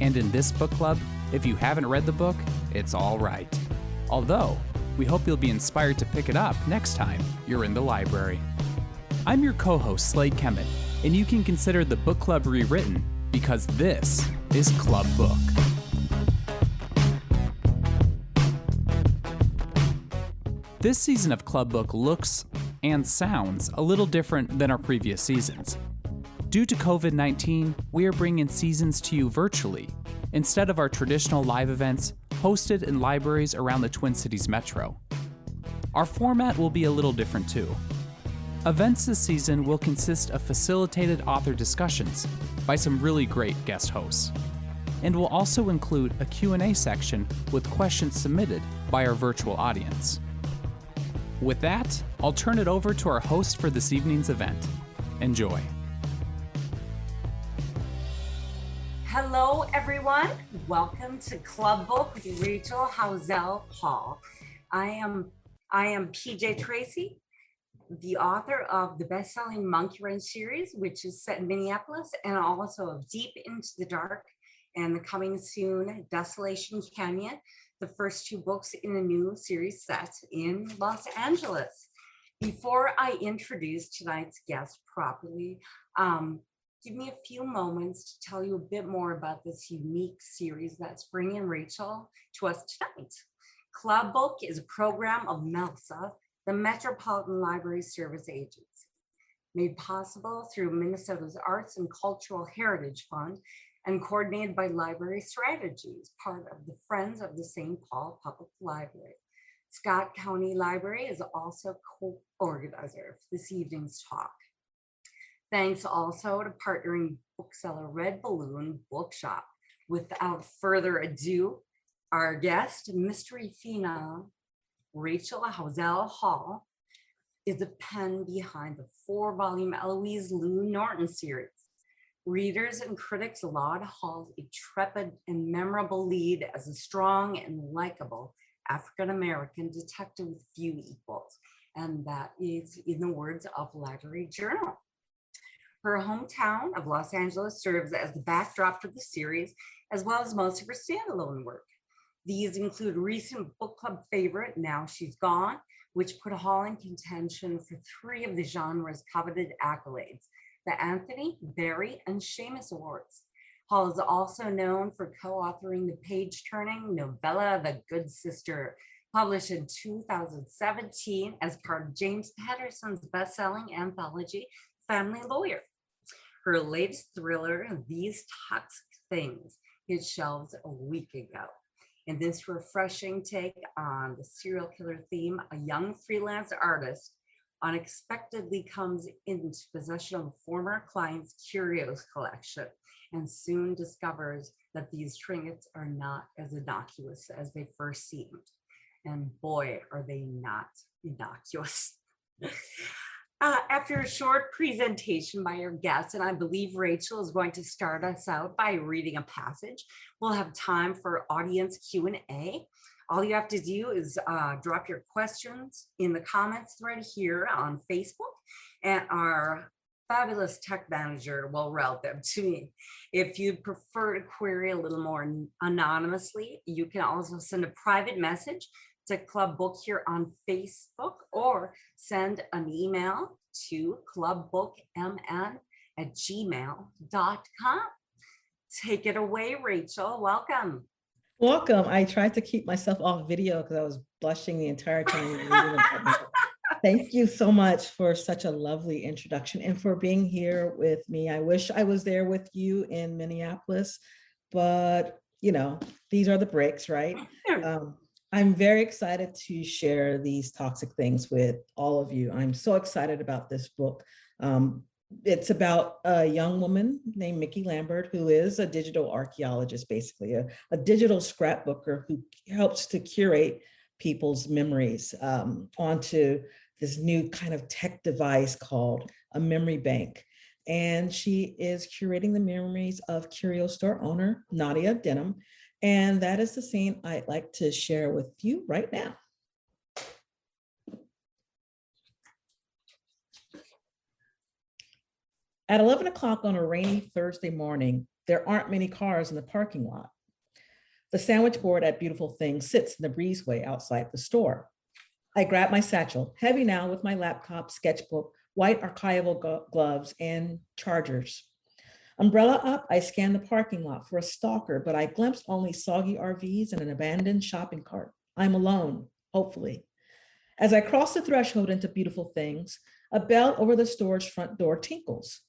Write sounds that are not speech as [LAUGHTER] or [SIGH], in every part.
And in this book club, if you haven't read the book, it's all right. Although, we hope you'll be inspired to pick it up next time you're in the library. I'm your co host, Slade Kemet, and you can consider the book club rewritten because this is Club Book. This season of Club Book looks and sounds a little different than our previous seasons. Due to COVID 19, we are bringing seasons to you virtually instead of our traditional live events hosted in libraries around the Twin Cities metro. Our format will be a little different too. Events this season will consist of facilitated author discussions by some really great guest hosts and will also include a Q&A section with questions submitted by our virtual audience. With that, I'll turn it over to our host for this evening's event. Enjoy. Hello, everyone. Welcome to Club Book with Rachel Howzell Hall. I am I am PJ Tracy, the author of the best-selling Monkey Wrench series, which is set in Minneapolis, and also of Deep into the Dark and the coming soon Desolation Canyon, the first two books in a new series set in Los Angeles. Before I introduce tonight's guest properly, um, give me a few moments to tell you a bit more about this unique series that's bringing Rachel to us tonight. Club Book is a program of MELSA, the Metropolitan Library Service Agency, made possible through Minnesota's Arts and Cultural Heritage Fund and coordinated by Library Strategies, part of the Friends of the St. Paul Public Library. Scott County Library is also co-organizer for this evening's talk. Thanks also to partnering bookseller Red Balloon Bookshop. Without further ado, our guest, mystery phenom Rachel Howzell Hall, is the pen behind the four volume Eloise Lou Norton series. Readers and critics laud Hall's intrepid and memorable lead as a strong and likable African American detective with few equals. And that is in the words of Library Journal. Her hometown of Los Angeles serves as the backdrop for the series, as well as most of her standalone work. These include recent book club favorite, Now She's Gone, which put Hall in contention for three of the genre's coveted accolades the Anthony, Barry, and Shamus Awards. Hall is also known for co-authoring the page-turning novella The Good Sister, published in 2017 as part of James Patterson's best-selling anthology, Family Lawyer. Her latest thriller, These Toxic Things, hit shelves a week ago. In this refreshing take on the serial killer theme, a young freelance artist unexpectedly comes into possession of a former client's curios collection and soon discovers that these trinkets are not as innocuous as they first seemed. And boy, are they not innocuous. [LAUGHS] Uh, after a short presentation by our guests, and I believe Rachel is going to start us out by reading a passage, we'll have time for audience Q&A. All you have to do is uh, drop your questions in the comments thread here on Facebook, and our fabulous tech manager will route them to me. If you'd prefer to query a little more anonymously, you can also send a private message to Club Book here on Facebook or send an email to clubbookmn at gmail.com. Take it away, Rachel. Welcome. Welcome. I tried to keep myself off video because I was blushing the entire time. [LAUGHS] Thank you so much for such a lovely introduction and for being here with me. I wish I was there with you in Minneapolis, but you know, these are the breaks, right? Um, I'm very excited to share these toxic things with all of you. I'm so excited about this book. Um, it's about a young woman named Mickey Lambert, who is a digital archaeologist, basically a, a digital scrapbooker who helps to curate people's memories um, onto this new kind of tech device called a memory bank. And she is curating the memories of Curio Store owner Nadia Denham. And that is the scene I'd like to share with you right now. At 11 o'clock on a rainy Thursday morning, there aren't many cars in the parking lot. The sandwich board at Beautiful Things sits in the breezeway outside the store. I grab my satchel, heavy now with my laptop, sketchbook, white archival gloves, and chargers. Umbrella up, I scan the parking lot for a stalker, but I glimpse only soggy RVs and an abandoned shopping cart. I'm alone, hopefully. As I cross the threshold into Beautiful Things, a bell over the store's front door tinkles.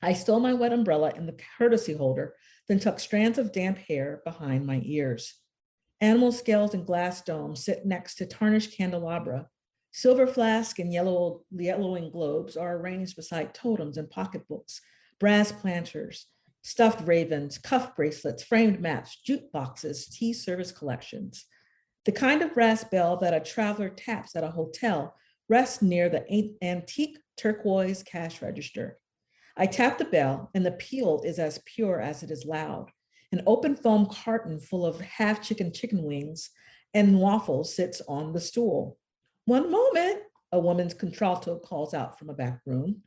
I stole my wet umbrella in the courtesy holder, then tucked strands of damp hair behind my ears. Animal scales and glass domes sit next to tarnished candelabra. Silver flask and yellow, yellowing globes are arranged beside totems and pocketbooks, brass planters, stuffed ravens, cuff bracelets, framed maps, jukeboxes, tea service collections. The kind of brass bell that a traveler taps at a hotel rests near the antique turquoise cash register. I tap the bell and the peal is as pure as it is loud. An open foam carton full of half chicken chicken wings and waffles sits on the stool. One moment, a woman's contralto calls out from a back room.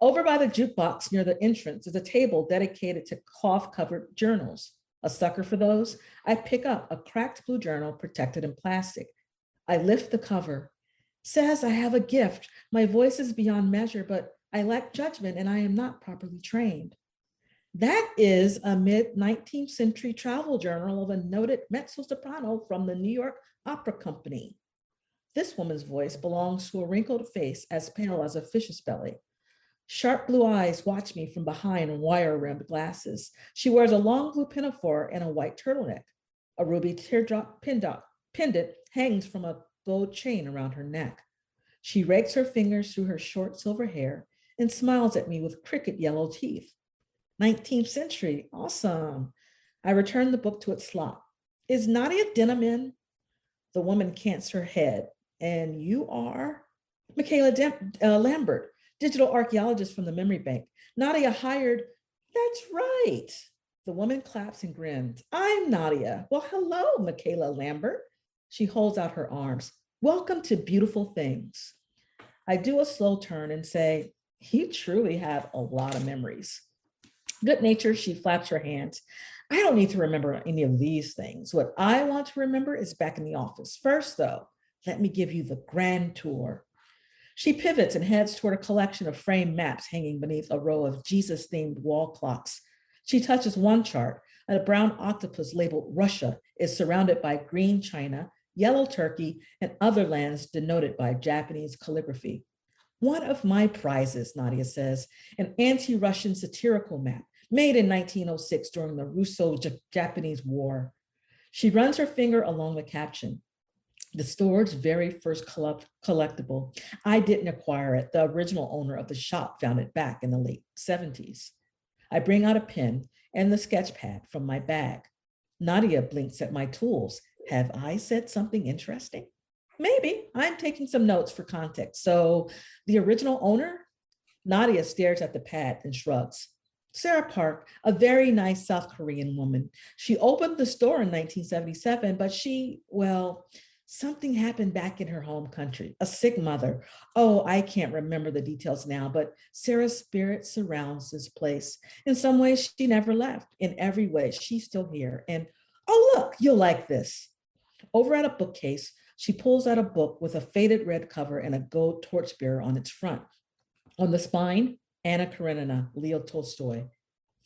Over by the jukebox near the entrance is a table dedicated to cloth covered journals. A sucker for those, I pick up a cracked blue journal protected in plastic. I lift the cover. Says I have a gift. My voice is beyond measure, but I lack judgment and I am not properly trained. That is a mid 19th century travel journal of a noted mezzo soprano from the New York Opera Company. This woman's voice belongs to a wrinkled face as pale as a fish's belly. Sharp blue eyes watch me from behind wire rimmed glasses. She wears a long blue pinafore and a white turtleneck. A ruby teardrop pendant hangs from a gold chain around her neck. She rakes her fingers through her short silver hair and smiles at me with crooked yellow teeth. 19th century, awesome. I return the book to its slot. Is Nadia Denham in? The woman cants her head. And you are? Michaela Dem- uh, Lambert, digital archaeologist from the memory bank. Nadia hired, that's right. The woman claps and grins. I'm Nadia. Well, hello, Michaela Lambert. She holds out her arms. Welcome to Beautiful Things. I do a slow turn and say, you truly have a lot of memories. Good nature, she flaps her hands. I don't need to remember any of these things. What I want to remember is back in the office. First, though, let me give you the grand tour. She pivots and heads toward a collection of framed maps hanging beneath a row of Jesus themed wall clocks. She touches one chart, and a brown octopus labeled Russia is surrounded by green China, yellow Turkey, and other lands denoted by Japanese calligraphy. One of my prizes, Nadia says, an anti-Russian satirical map made in 1906 during the Russo-Japanese War. She runs her finger along the caption. The store's very first collectible. I didn't acquire it. The original owner of the shop found it back in the late 70s. I bring out a pen and the sketch pad from my bag. Nadia blinks at my tools. Have I said something interesting? maybe I'm taking some notes for context. So the original owner, Nadia stares at the pad and shrugs. Sarah Park, a very nice South Korean woman. She opened the store in 1977, but she, well, something happened back in her home country, a sick mother. Oh, I can't remember the details now, but Sarah's spirit surrounds this place. In some ways, she never left. In every way, she's still here. And oh, look, you'll like this. Over at a bookcase, she pulls out a book with a faded red cover and a gold torchbearer on its front. On the spine, Anna Karenina, Leo Tolstoy.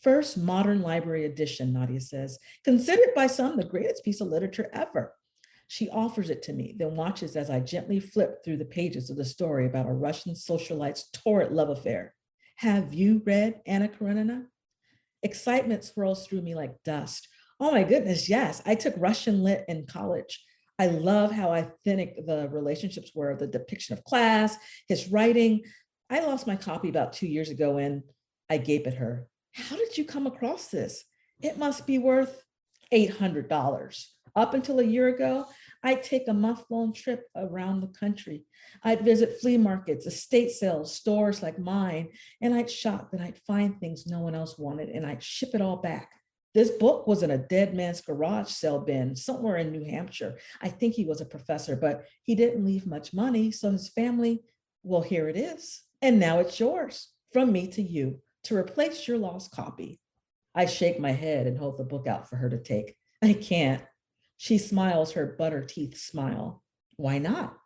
First modern library edition, Nadia says, considered by some the greatest piece of literature ever. She offers it to me, then watches as I gently flip through the pages of the story about a Russian socialite's torrid love affair. Have you read Anna Karenina? Excitement swirls through me like dust. Oh my goodness, yes. I took Russian lit in college. I love how authentic the relationships were, the depiction of class, his writing. I lost my copy about two years ago and I gape at her. How did you come across this? It must be worth $800. Up until a year ago, I'd take a month long trip around the country. I'd visit flea markets, estate sales, stores like mine, and I'd shop and I'd find things no one else wanted and I'd ship it all back. This book was in a dead man's garage sale bin somewhere in New Hampshire. I think he was a professor, but he didn't leave much money. So his family, well, here it is. And now it's yours from me to you to replace your lost copy. I shake my head and hold the book out for her to take. I can't. She smiles her butter teeth smile. Why not?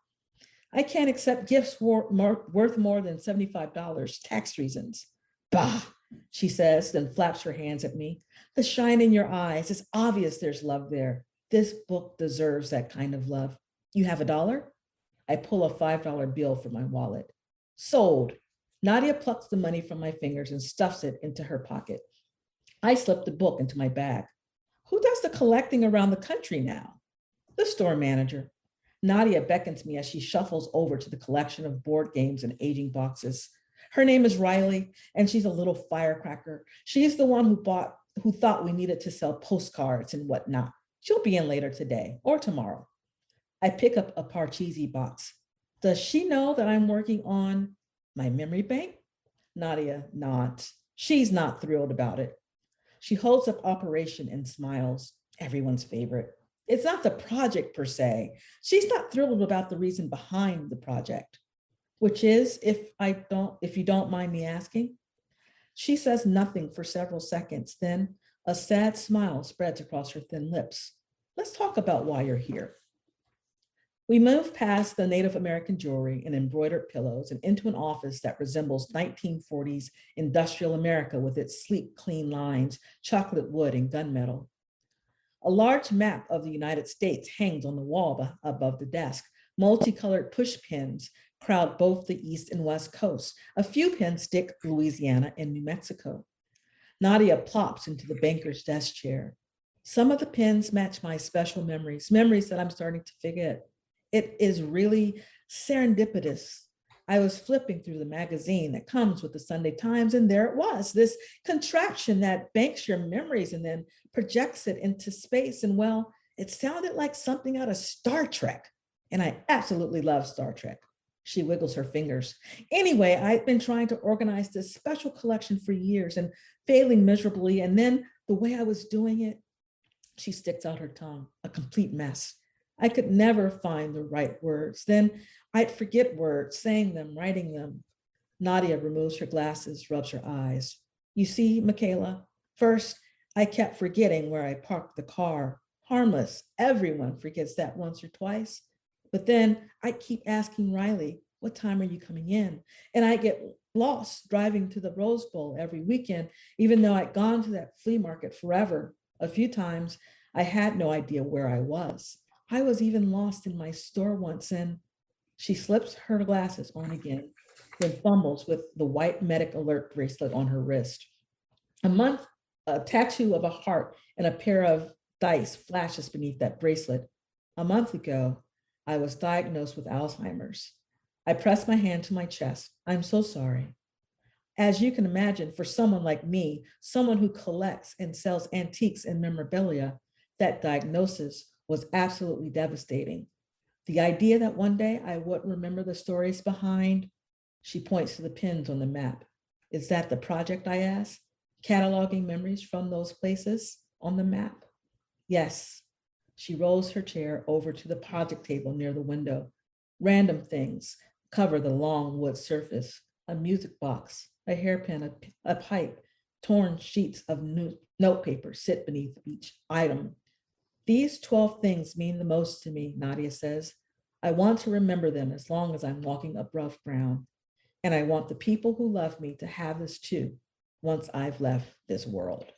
I can't accept gifts wor- more, worth more than $75, tax reasons. Bah, she says, then flaps her hands at me. The shine in your eyes, it's obvious there's love there. This book deserves that kind of love. You have a dollar? I pull a $5 bill from my wallet. Sold. Nadia plucks the money from my fingers and stuffs it into her pocket. I slip the book into my bag. Who does the collecting around the country now? The store manager. Nadia beckons me as she shuffles over to the collection of board games and aging boxes. Her name is Riley, and she's a little firecracker. She's the one who bought, who thought we needed to sell postcards and whatnot. She'll be in later today or tomorrow. I pick up a Parcheesi box. Does she know that I'm working on my memory bank? Nadia nods. She's not thrilled about it. She holds up Operation and smiles, everyone's favorite. It's not the project per se. She's not thrilled about the reason behind the project, which is, if I don't, if you don't mind me asking. She says nothing for several seconds, then a sad smile spreads across her thin lips. Let's talk about why you're here. We move past the Native American jewelry and embroidered pillows and into an office that resembles 1940s industrial America with its sleek, clean lines, chocolate wood, and gunmetal. A large map of the United States hangs on the wall above the desk. Multicolored push pins crowd both the East and West coasts. A few pins stick Louisiana and New Mexico. Nadia plops into the banker's desk chair. Some of the pins match my special memories, memories that I'm starting to forget. It is really serendipitous. I was flipping through the magazine that comes with the Sunday Times, and there it was this contraption that banks your memories and then projects it into space. And well, it sounded like something out of Star Trek. And I absolutely love Star Trek. She wiggles her fingers. Anyway, I've been trying to organize this special collection for years and failing miserably. And then the way I was doing it, she sticks out her tongue, a complete mess. I could never find the right words. Then I'd forget words, saying them, writing them. Nadia removes her glasses, rubs her eyes. You see, Michaela, first, I kept forgetting where I parked the car. Harmless. Everyone forgets that once or twice. But then I keep asking Riley, what time are you coming in? And I get lost driving to the Rose Bowl every weekend, even though I'd gone to that flea market forever. A few times I had no idea where I was. I was even lost in my store once and she slips her glasses on again, then fumbles with the white medic alert bracelet on her wrist. A month, a tattoo of a heart and a pair of dice flashes beneath that bracelet. A month ago, I was diagnosed with Alzheimer's. I press my hand to my chest. I'm so sorry. As you can imagine, for someone like me, someone who collects and sells antiques and memorabilia, that diagnosis was absolutely devastating. The idea that one day I wouldn't remember the stories behind, she points to the pins on the map. Is that the project I asked? Cataloging memories from those places on the map? Yes. She rolls her chair over to the project table near the window. Random things cover the long wood surface, a music box, a hairpin, a, a pipe, torn sheets of notepaper sit beneath each item. These 12 things mean the most to me, Nadia says. I want to remember them as long as I'm walking up rough ground. And I want the people who love me to have this too once I've left this world.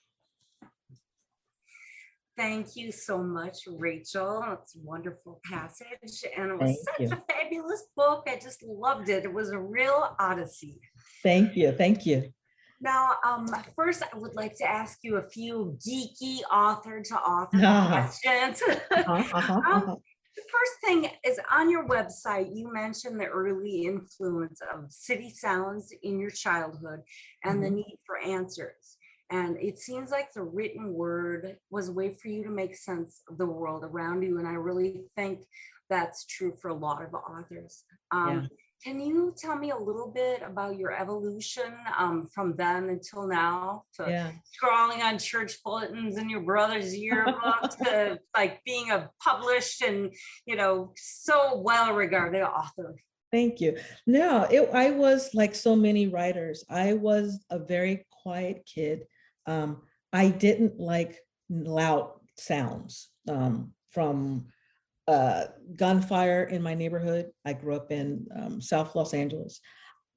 Thank you so much, Rachel. It's a wonderful passage. And it was Thank such you. a fabulous book. I just loved it. It was a real odyssey. Thank you. Thank you. Now, um, first, I would like to ask you a few geeky author to author questions. [LAUGHS] Uh-huh, uh-huh, Um, uh-huh. The first thing is on your website, you mentioned the early influence of city sounds in your childhood and the need for answers. And it seems like the written word was a way for you to make sense of the world around you. And I really think that's true for a lot of authors. Um, Can you tell me a little bit about your evolution um, from then until now? To Yeah. scrawling on church bulletins in your brother's yearbook [LAUGHS] to like being a published and you know so well regarded author Thank you. No, it, I was like so many writers. I was a very quiet kid. Um, I didn't like loud sounds um, from uh, gunfire in my neighborhood. I grew up in um, South Los Angeles,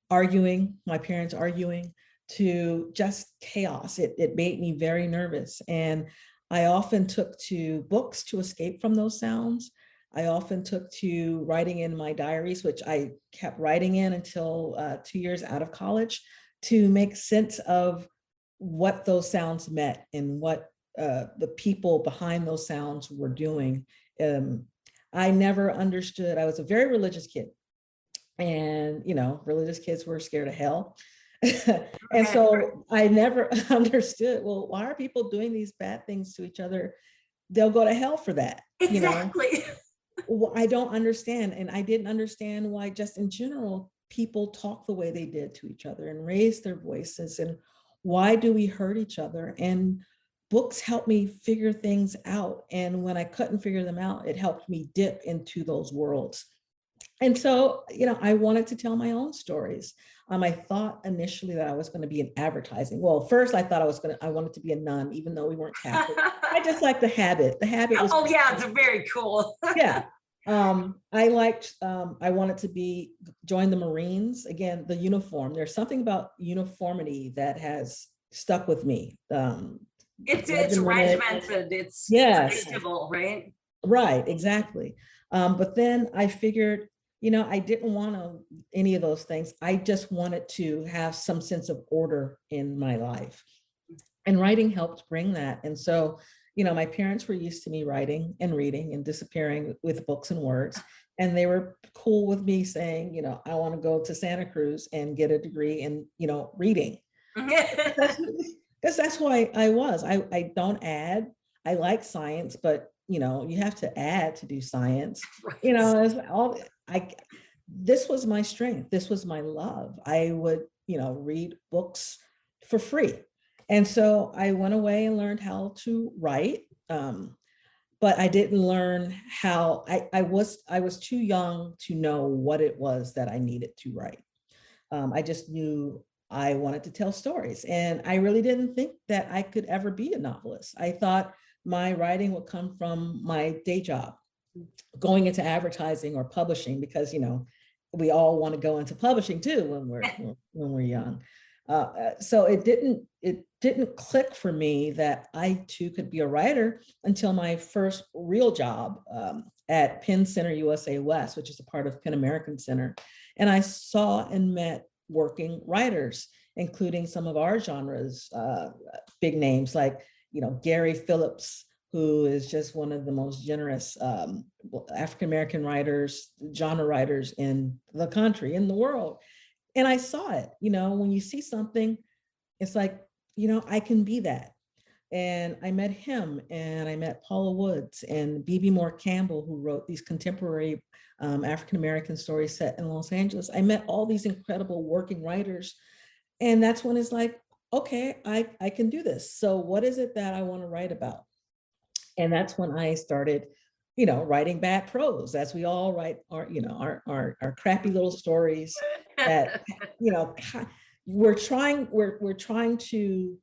arguing, my parents arguing, to just chaos. It, it made me very nervous. And I often took to books to escape from those sounds. I often took to writing in my diaries, which I kept writing in until uh, two years out of college to make sense of what those sounds meant and what uh, the people behind those sounds were doing. Um, I never understood, I was a very religious kid. And, you know, religious kids were scared of hell. [LAUGHS] and so I never [LAUGHS] understood, well, why are people doing these bad things to each other? They'll go to hell for that. You know, exactly well, I don't understand. And I didn't understand why just in general, people talk the way they did to each other and raise their voices. And why do we hurt each other? And books helped me figure things out. And when I couldn't figure them out, it helped me dip into those worlds. And so, you know, I wanted to tell my own stories. Um, I thought initially that I was going to be in advertising. Well, first I thought I was going to, I wanted to be a nun, even though we weren't Catholic. I just [LAUGHS] like the habit. The habit was oh yeah it's very cool [LAUGHS] yeah. Um, I liked, um, I wanted to be, join the Marines. Again, the uniform, there's something about uniformity that has stuck with me. Um, it's it's regimented. regimented it's Yes. predictable, right right, exactly. Um, but then I figured, you know, I didn't want to, any of those things. I just wanted to have some sense of order in my life. And writing helped bring that. And so, you know, my parents were used to me writing and reading and disappearing with books and words. And they were cool with me saying, you know, I want to go to Santa Cruz and get a degree in, you know, reading. [LAUGHS] [LAUGHS] Because that's why I was. I, I don't add. I like science, but you know, you have to add to do science. [LAUGHS] You know, it's all I this was my strength. This was my love. I would, you know, read books for free. And so I went away and learned how to write. Um, but I didn't learn how I, I was I was too young to know what it was that I needed to write. Um, I just knew I wanted to tell stories. And I really didn't think that I could ever be a novelist. I thought my writing would come from my day job, going into advertising or publishing, because, you know, we all want to go into publishing too when we're [LAUGHS] when we're young. Uh, uh, so it didn't it didn't click for me that I too could be a writer until my first real job um, at PEN Center USA West, which is a part of PEN American Center, and I saw and met working writers, including some of our genres, uh, big names like you know Gary Phillips, who is just one of the most generous um, African American writers, genre writers in the country, in the world. And I saw it, you know, when you see something, it's like, you know, I can be that. And I met him and I met Paula Woods and Bebe Moore Campbell, who wrote these contemporary um, African American stories set in Los Angeles. I met all these incredible working writers. And that's when it's like, okay, I, I can do this. So what is it that I want to write about? And that's when I started, you know, writing bad prose, as we all write our, you know, our, our, our crappy little stories that, [LAUGHS] you know, we're trying, we're, we're trying to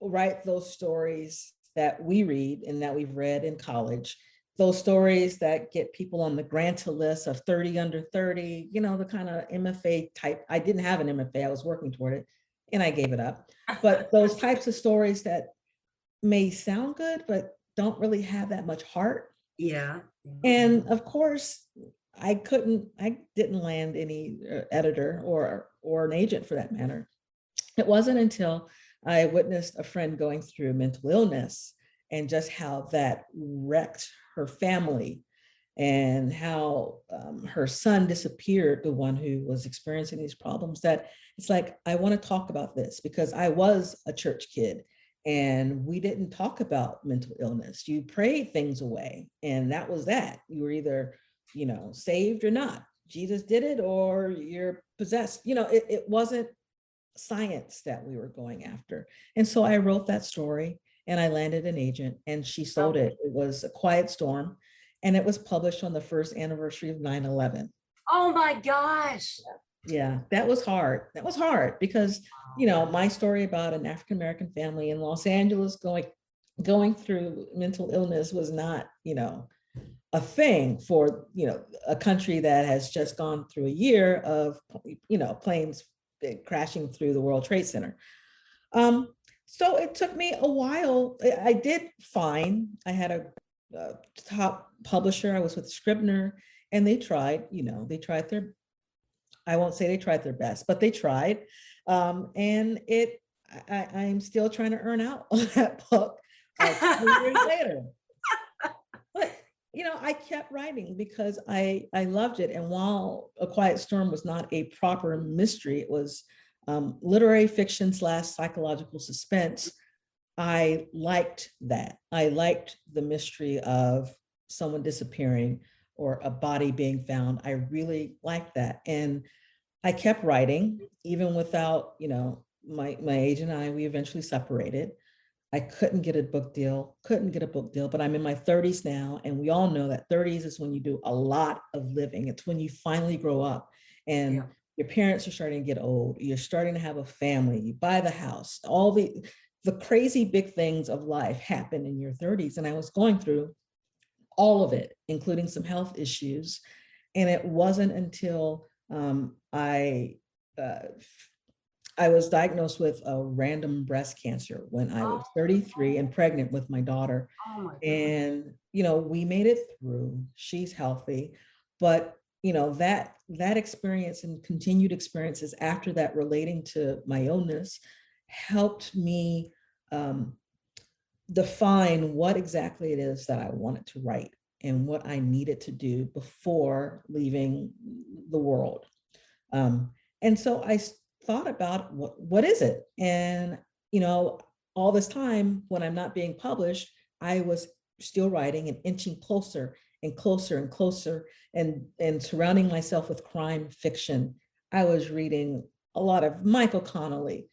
write those stories that we read and that we've read in college. Those stories that get people on the grant list of 30 under 30, you know, the kind of MFA type. I didn't have an MFA, I was working toward it and I gave it up. But [LAUGHS] those types of stories that may sound good, but don't really have that much heart. yeah And of course, I couldn't, I didn't land any uh, editor or, or an agent for that matter. It wasn't until I witnessed a friend going through mental illness and just how that wrecked her family and how um, her son disappeared, the one who was experiencing these problems, that it's like, I want to talk about this because I was a church kid and we didn't talk about mental illness. You prayed things away, and that was that. You were either, you know, saved or not. Jesus did it, or you're possessed. You know, it, it wasn't science that we were going after. And so I wrote that story and I landed an agent and she sold it. It was A Quiet Storm and it was published on the first anniversary of 9 11. Oh my gosh. Yeah, that was hard. That was hard because, you know, my story about an African American family in Los Angeles going going through mental illness was not, you know, a thing for, you know, a country that has just gone through a year of, you know, planes crashing through the World Trade Center. Um, so it took me a while. I did fine. I had a, a top publisher. I was with Scribner, and they tried. You know, they tried their. I won't say they tried their best, but they tried, um, and it. I, I'm still trying to earn out [LAUGHS] on that book. Uh, years later. [LAUGHS] But you know, I kept writing because I I loved it. And while A Quiet Storm was not a proper mystery, it was um, literary fiction slash psychological suspense. I liked that. I liked the mystery of someone disappearing or a body being found. I really liked that. And I kept writing, even without, you know, my, my agent and I, we eventually separated. I couldn't get a book deal, couldn't get a book deal, but I'm in my 30s now. And we all know that 30s is when you do a lot of living. It's when you finally grow up and yeah. your parents are starting to get old. You're starting to have a family, you buy the house, all the the crazy big things of life happen in your 30s. And I was going through all of it, including some health issues. And it wasn't until um, I uh, I was diagnosed with a random breast cancer when I was 33 and pregnant with my daughter. Oh my and you know, we made it through. She's healthy, but you know, that that experience and continued experiences after that relating to my illness helped me um, define what exactly it is that I wanted to write and what I needed to do before leaving the world. Um, and so I thought about what, what is it? And, you know, all this time when I'm not being published, I was still writing and inching closer and closer and closer and, and surrounding myself with crime fiction. I was reading a lot of Michael Connelly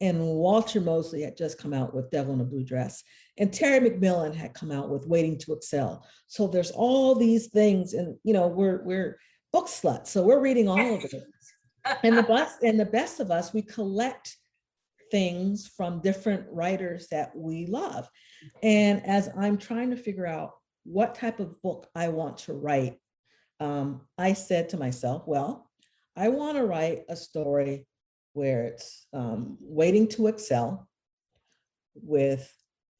and Walter Mosley had just come out with Devil in a Blue Dress and Terry McMillan had come out with Waiting to Exhale. So there's all these things and, you know, we're, we're book sluts. So we're reading all of it and the best and the best of us, we collect things from different writers that we love. And as I'm trying to figure out what type of book I want to write, um, I said to myself, well, I want to write a story where it's um, Waiting to Exhale with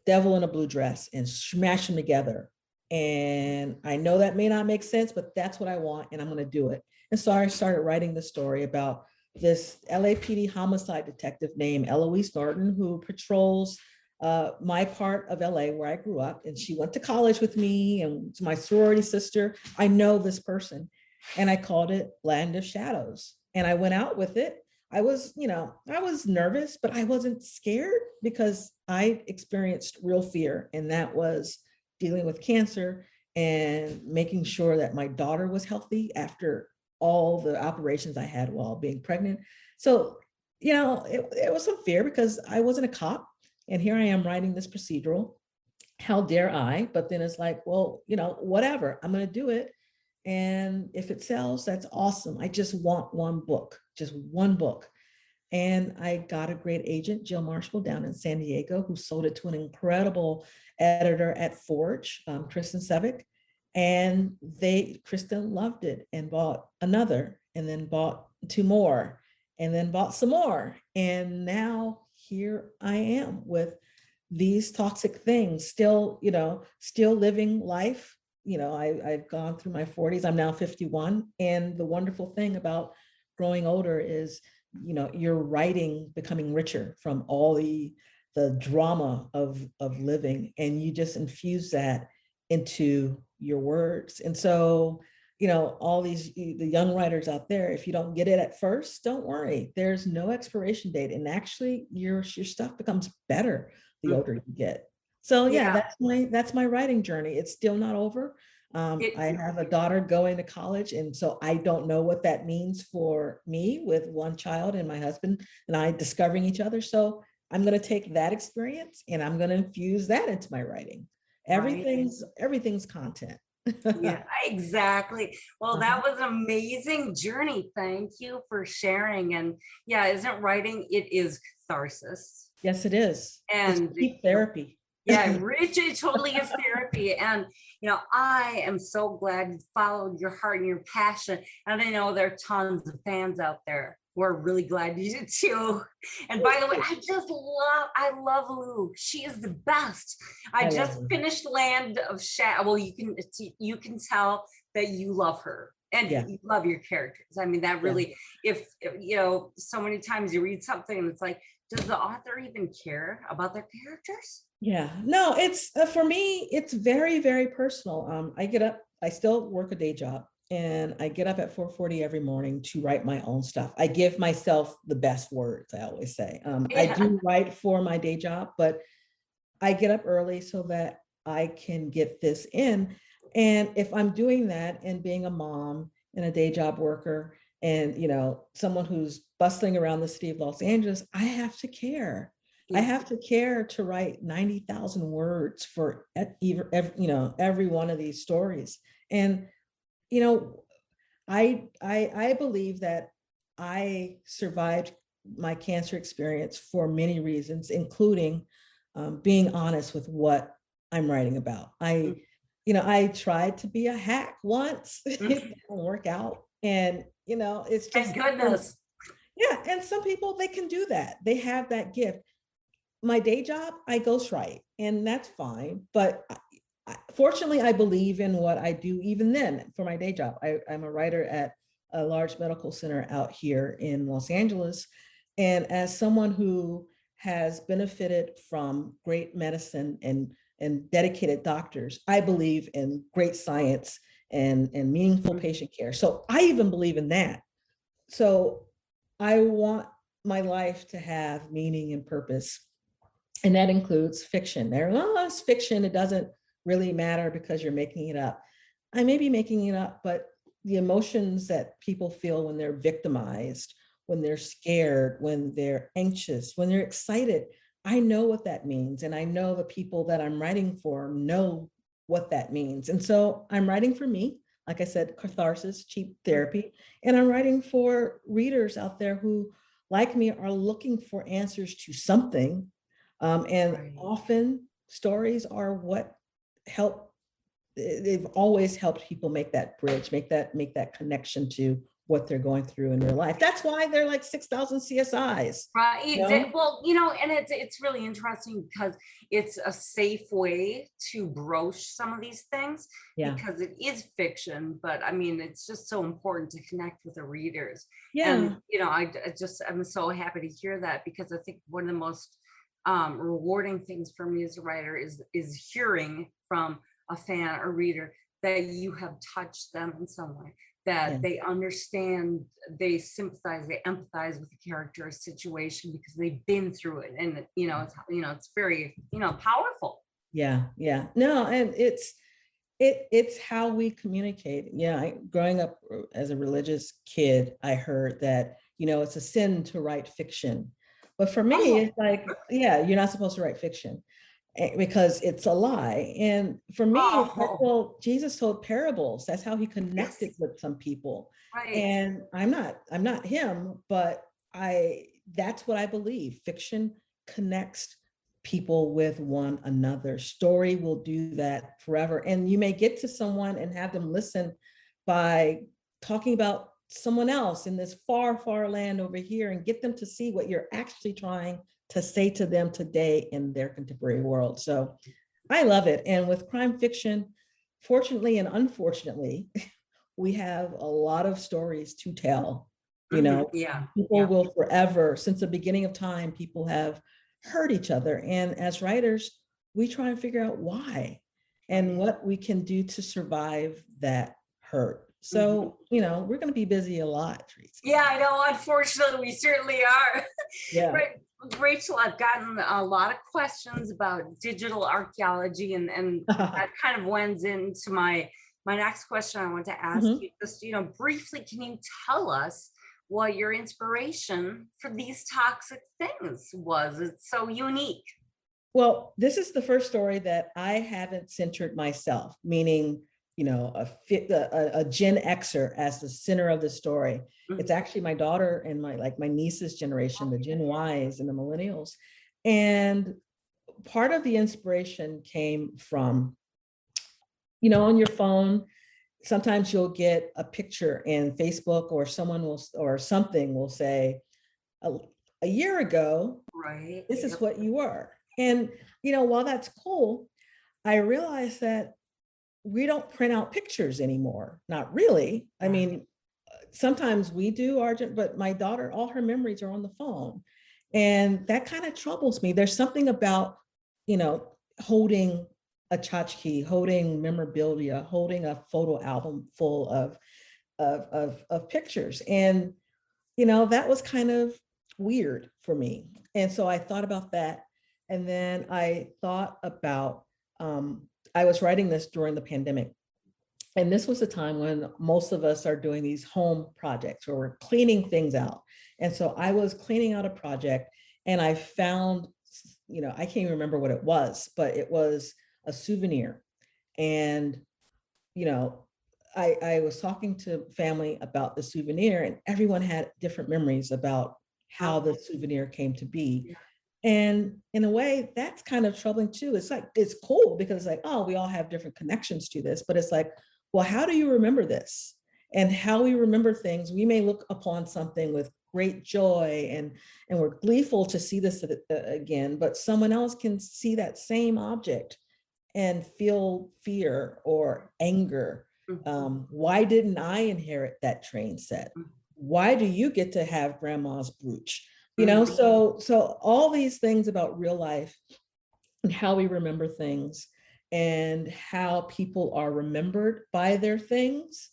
devil in a blue dress and smash them together. And I know that may not make sense, but that's what I want, and I'm going to do it. And so I started writing the story about this LAPD homicide detective named Eloise Norton, who patrols uh, my part of LA where I grew up. And she went to college with me and to my sorority sister. I know this person. And I called it Land of Shadows. And I went out with it. I was, you know, I was nervous, but I wasn't scared because I experienced real fear. And that was dealing with cancer and making sure that my daughter was healthy after all the operations I had while being pregnant. So, you know, it, it was fear because I wasn't a cop. And here I am writing this procedural. How dare I? But then it's like, well, you know, whatever, I'm going to do it. And if it sells, that's awesome. I just want one book, just one book. And I got a great agent, Jill Marshall, down in San Diego, who sold it to an incredible editor at Forge, um, Kristin Sevick. And they, Kristin loved it and bought another and then bought two more and then bought some more. And now here I am with these toxic things, still, you know, still living life. You know, I, I've gone through my 40s, I'm now 51. And the wonderful thing about growing older is, you know, you're writing becoming richer from all the the drama of of living and you just infuse that into your words. And so, you know, all these, the young writers out there, if you don't get it at first, don't worry. There's no expiration date. And actually your, your stuff becomes better the Mm. older you get. So yeah, Yeah. that's my, that's my writing journey. It's still not over. Um, It- I have a daughter going to college and so I don't know what that means for me with one child and my husband and I discovering each other. So I'm gonna take that experience and I'm gonna infuse that into my writing. Right. Everything's, everything's content. Yeah, [LAUGHS] exactly. Well, Uh-huh. that was amazing journey. Thank you for sharing. And yeah, isn't writing, it is catharsis. Yes, it is. And deep therapy. Yeah, [LAUGHS] it totally is therapy. And, you know, I am so glad you followed your heart and your passion. And I know there are tons of fans out there who are really glad you did too. And by the way, I just love, I love Lou. She is the best. I I just finished Land of Shadow. Well, you can you can tell that you love her. And Yeah. you love your characters. I mean, that really, if, if, you know, so many times you read something and it's like, does the author even care about their characters? Yeah, no, it's, uh, for me, it's very, very personal. Um, I get up, I still work a day job. And I get up at four forty every morning to write my own stuff. I give myself the best words, I always say. Um, I do write for my day job, but I get up early so that I can get this in. And if I'm doing that and being a mom and a day job worker and, you know, someone who's bustling around the city of Los Angeles, I have to care. I have to care to write 90,000 words for e- either, ev- you know, every one of these stories. And, you know, I, I, I believe that I survived my cancer experience for many reasons, including um, being honest with what I'm writing about. I, Mm. you know, I tried to be a hack once, [LAUGHS] it Mm. didn't work out. And, you know, it's just. Thank goodness. Yeah, and some people they can do that. They have that gift. My day job, I ghostwrite, and that's fine. But fortunately, I believe in what I do even then for my day job. I, I'm a writer at a large medical center out here in Los Angeles. And as someone who has benefited from great medicine and, and dedicated doctors, I believe in great science and, and meaningful Mhm. patient care. So I even believe in that. So I want my life to have meaning and purpose. And that includes fiction. There, oh, it's fiction. It doesn't really matter because you're making it up. I may be making it up, but the emotions that people feel when they're victimized, when they're scared, when they're anxious, when they're excited, I know what that means. And I know the people that I'm writing for know what that means. And so I'm writing for me, like I said, catharsis, cheap therapy. And I'm writing for readers out there who, like me, are looking for answers to something. Um, and Right. often stories are what help. they- They've always helped people make that bridge, make that make that connection to what they're going through in their life. That's why they're like six thousand CSIs. Right. you know? Well, you know, and it's it's really interesting because it's a safe way to broach some of these things Yeah. because it is fiction, but I mean, it's just so important to connect with the readers. Yeah. And you know, I just I'm so happy to hear that because I think one of the most um, rewarding things for me as a writer is is hearing from a fan or reader that you have touched them in some way that Yeah. they understand they sympathize they empathize with the character or situation because they've been through it and you know it's you know it's very you know powerful Yeah, yeah. No, and it's it it's how we communicate. Yeah, I, growing up uh, as a religious kid, I heard that, you know, it's a sin to write fiction. But for me, it's like, yeah, you're not supposed to write fiction eh, because it's a lie. And for me, like, Oh. well, Jesus told parables. That's how he connected Yes. with some people. right And I'm not, I'm not him, but I, that's what I believe. Fiction connects people with one another. Story will do that forever. And you may get to someone and have them listen by talking about someone else in this far, far land over here and get them to see what you're actually trying to say to them today in their contemporary world. So I love it. And with crime fiction, fortunately and unfortunately, [LAUGHS] we have a lot of stories to tell. You Mhm, know, yeah people yeah. will forever, since the beginning of time, people have hurt each other. And as writers, we try and figure out why. and what we can do to survive that hurt. So, you know, we're going to be busy a lot, Teresa. Yeah, I know. Unfortunately, we certainly are. Yeah. Right. Rachel, I've gotten a lot of questions about digital archaeology and, and [LAUGHS] that kind of wends into my, my next question I want to ask Mhm. you. Just, you know, briefly, can you tell us what your inspiration for these toxic things was? It's so unique. Well, this is the first story that I haven't centered myself, meaning, you know, a fit, a, a- Gen Xer as the center of the story. Mm-hmm. It's actually my daughter and my, like my niece's generation, the Gen oh, Ys and the millennials. And part of the inspiration came from, you know, on your phone, sometimes you'll get a picture in Facebook or someone will, or something will say, a, a year ago, Right. this is what you were. And, you know, while that's cool, I realized that we don't print out pictures anymore. Not really. I mean, sometimes we do, Argent, but my daughter, all her memories are on the phone. And that kind of troubles me. There's something about, you know, holding a tchotchke, holding memorabilia, holding a photo album full of, of, of, of pictures. And, you know, that was kind of weird for me. And so I thought about that. And then I thought about, um, I was writing this during the pandemic. And this was a time when most of us are doing these home projects where we're cleaning things out. And so I was cleaning out a project and I found, you know, I can't even remember what it was, but it was a souvenir. And, you know, I, I was talking to family about the souvenir and everyone had different memories about how the souvenir came to be. And in a way, that's kind of troubling too. It's like, it's cool because it's like, oh, we all have different connections to this, but it's like, well, how do you remember this? And how we remember things, we may look upon something with great joy and and we're gleeful to see this a- a- again, but someone else can see that same object and feel fear or anger Mhm. um, why didn't I inherit that train set? Mm. Why do you get to have grandma's brooch? You know, Mhm. so so all these things about real life and how we remember things and how people are remembered by their things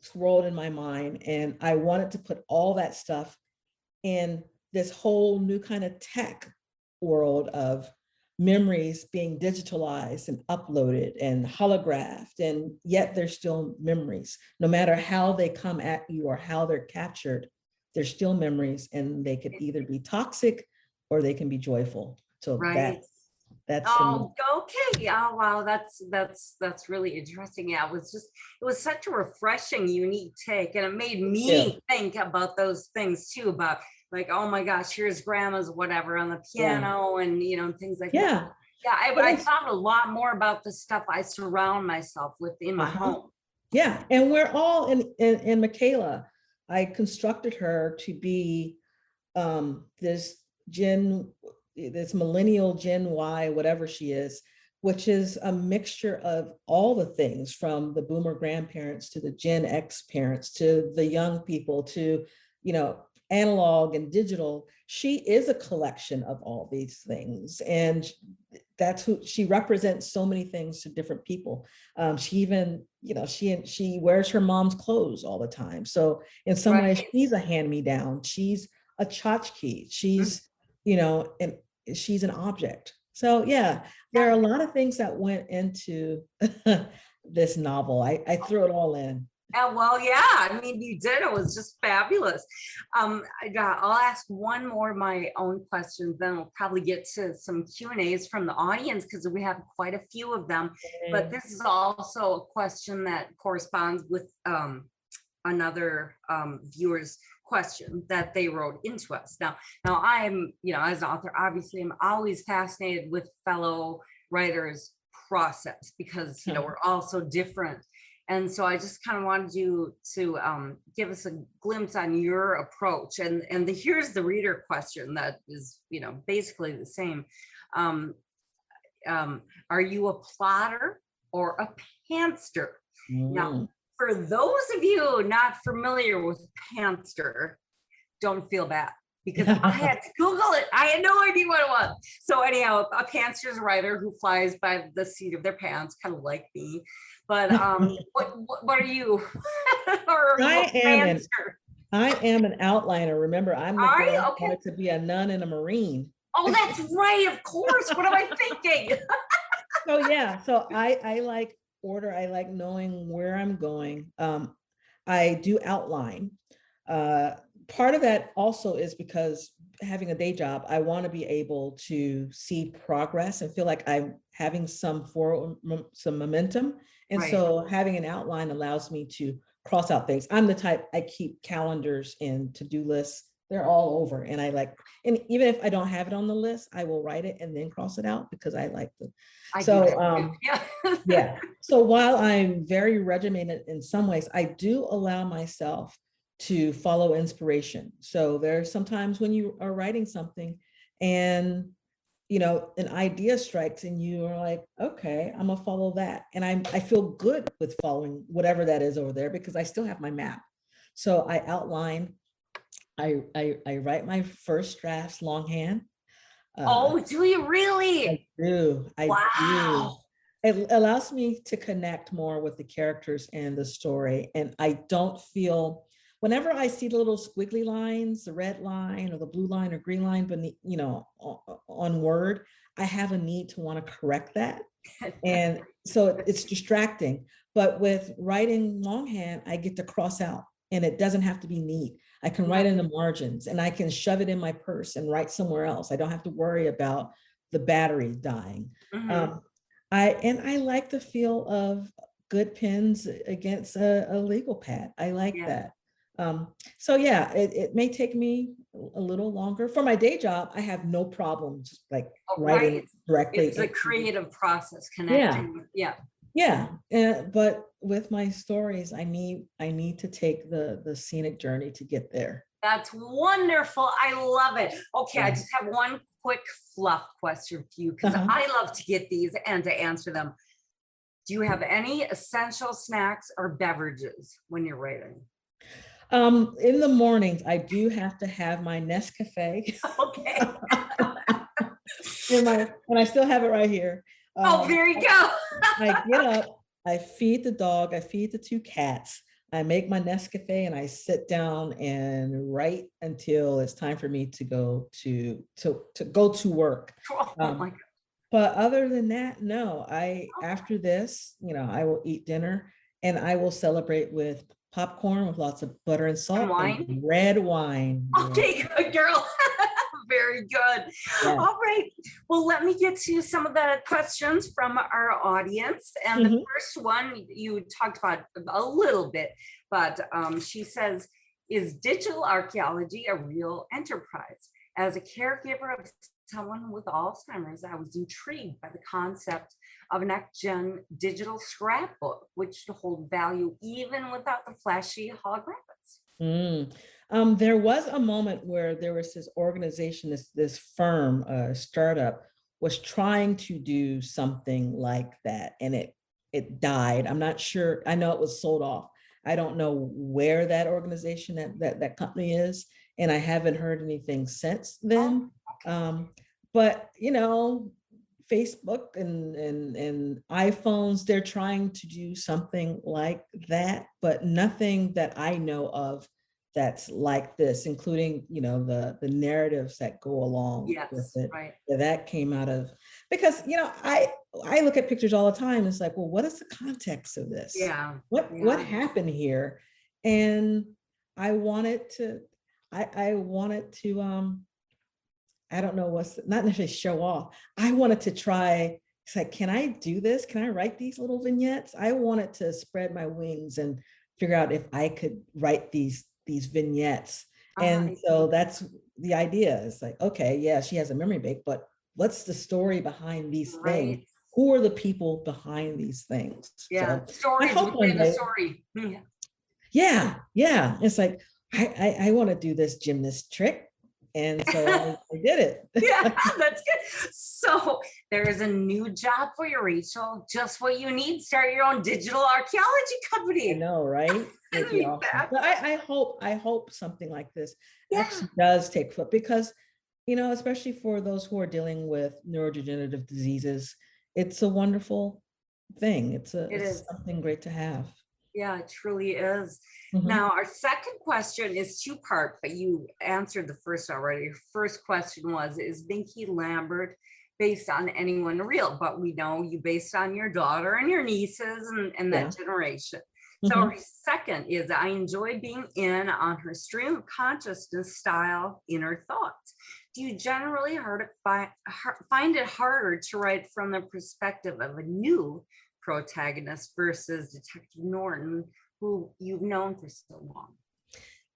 swirled in my mind. And I wanted to put all that stuff in this whole new kind of tech world of memories being digitalized and uploaded and holographed and yet they're still memories no matter how they come at you or how they're captured they're still memories and they could either be toxic or they can be joyful so Right. that's that's Oh, okay. Oh, wow. That's, that's, that's really interesting. Yeah, it was just, it was such a refreshing, unique take. And it made me think about those things too, about like, oh my gosh, here's grandma's whatever on the Yeah. piano and, you know, things like that. yeah Yeah, I, But I thought a lot more about the stuff I surround myself with in my Uh-huh. home. Yeah, and we're all in, in, in Michaela. I constructed her to be um, this Gen, this millennial Gen Y, whatever she is, which is a mixture of all the things from the boomer grandparents to the Gen X parents to the young people to, you know, analog and digital. She is a collection of all these things. And that's who she represents so many things to different people. Um, she even, you know, she she wears her mom's clothes all the time. So in some ways, she's a hand-me-down. She's a tchotchke. She's, you know, and she's an object. So yeah, there are a lot of things that went into [LAUGHS] this novel. I, I threw it all in. Uh, well, yeah, I mean, you did. It was just fabulous. Um, I got, I'll ask one more of my own questions, then we'll probably get to some Q and As from the audience because we have quite a few of them. But this is also a question that corresponds with um, another um, viewer's question that they wrote into us. Now, now I'm, you know, as an author, obviously, I'm always fascinated with fellow writers' process because you know we're all so different. And so I just kind of wanted you to um, give us a glimpse on your approach. And and the, here's the reader question that is, you know, basically the same. Um, um, are you a plotter or a pantser? Now, Mm. For those of you not familiar with pantser don't feel bad. because I [LAUGHS] had to Google it. I had no idea what it was. So anyhow, a pantser's writer who flies by the seat of their pants, kind of like me. But um, what, what are you? [LAUGHS] or I am an- I am an outliner. Remember, I'm the Are girl you? Okay. wanted to be a nun and a marine. Oh, that's right. Of course. What am I thinking? [LAUGHS] So yeah, so I I like order. I like knowing where I'm going. Um, I do outline. Uh, part of that also is because having a day job, I want to be able to see progress and feel like I'm having some for some momentum. And Right. so having an outline allows me to cross out things. I'm the type I keep calendars and to-do lists. They're all over and I like, and even if I don't have it on the list, I will write it and then cross it out because I like the I do So, that too. um, yeah. yeah. [LAUGHS] So while I'm very regimented in some ways, I do allow myself to follow inspiration. So there's sometimes when you are writing something and you know an idea strikes and you are like, okay, I'm gonna follow that. And I'm I feel good with following whatever that is over there because I still have my map. So I outline, I I, I write my first drafts longhand. Uh, oh, do you really? I do. I do it allows me to connect more with the characters and the story and i don't feel whenever i see the little squiggly lines the red line or the blue line or green line beneath you know on word i have a need to want to correct that [LAUGHS] and so it's distracting but with writing longhand i get to cross out and it doesn't have to be neat i can write in the margins and i can shove it in my purse and write somewhere else i don't have to worry about the battery dying Mhm. um, I and I like the feel of good pens against a, a legal pad. I like Yeah. that. Um, so yeah, it, it may take me a little longer. For my day job, I have no problems like Oh, writing directly. it's a into- creative process connecting. with- Yeah. Yeah, uh, but with my stories, I need I need to take the the scenic journey to get there. That's wonderful. I love it. Okay, I Yeah. just have one quick fluff question for you because Uh-huh. I love to get these and to answer them. Do you have any essential snacks or beverages when you're writing? Um, in the mornings, I do have to have my Nescafe, [LAUGHS] Okay. [LAUGHS] and my and I still have it right here. Oh, Um, there you go. I get [LAUGHS] up, I feed the dog, I feed the two cats, I make my Nescafe and I sit down and write until it's time for me to go to to to go to work. Oh um, my God. But other than that, no, I after this, you know, I will eat dinner and I will celebrate with popcorn with lots of butter and salt wine? red wine. [LAUGHS] Okay, good girl. [LAUGHS] Very good. Yeah. All right. Well, let me get to some of the questions from our audience. And the Mhm. first one you talked about a little bit, but um, she says, is digital archaeology a real enterprise? As a caregiver of someone with Alzheimer's, I was intrigued by the concept of an next-gen digital scrapbook, which to hold value even without the flashy holographics. Mm. Um, there was a moment where there was this organization, this this firm, uh, startup, was trying to do something like that, and it it died. I'm not sure. I know it was sold off. I don't know where that organization that that that company is, and I haven't heard anything since then. Um, but you know, Facebook and and and iPhones, they're trying to do something like that, but nothing that I know of that's like this, including you know the the narratives that go along with it. right. Yeah, That came out of because you know I I look at pictures all the time. It's like, well, what is the context of this? Yeah. what what happened here and i wanted to i i wanted to um i don't know what's not necessarily show off i wanted to try it's like can i do this can i write these little vignettes i wanted to spread my wings and figure out if i could write these these vignettes and so that's the idea it's like okay yeah she has a memory bank but what's the story behind these things who are the people behind these things Yeah, So- stories hope within the story. Yeah. [LAUGHS] yeah, yeah. It's like I I, I want to do this gymnast trick. And [LAUGHS] so I I did it. Yeah, [LAUGHS] [LAUGHS] that's good. So there is a new job for you, Rachel. Just what you need. Start your own digital archaeology company. I know, right? It'd be Isn't awesome. But I, I hope, I hope something like this Yeah. actually does take foot because, you know, especially for those who are dealing with neurodegenerative diseases, it's a wonderful thing. It's a, It it's something great to have. Yeah, it truly is. Mhm. Now, our second question is two part, but you answered the first already. Your first question was, is Binky Lambert based on anyone real? But we know you based on your daughter and your nieces and, and that generation. So Mhm. her second is I enjoy being in on her stream of consciousness style inner thoughts. Do you generally hard find it harder to write from the perspective of a new protagonist versus Detective Norton, who you've known for so long?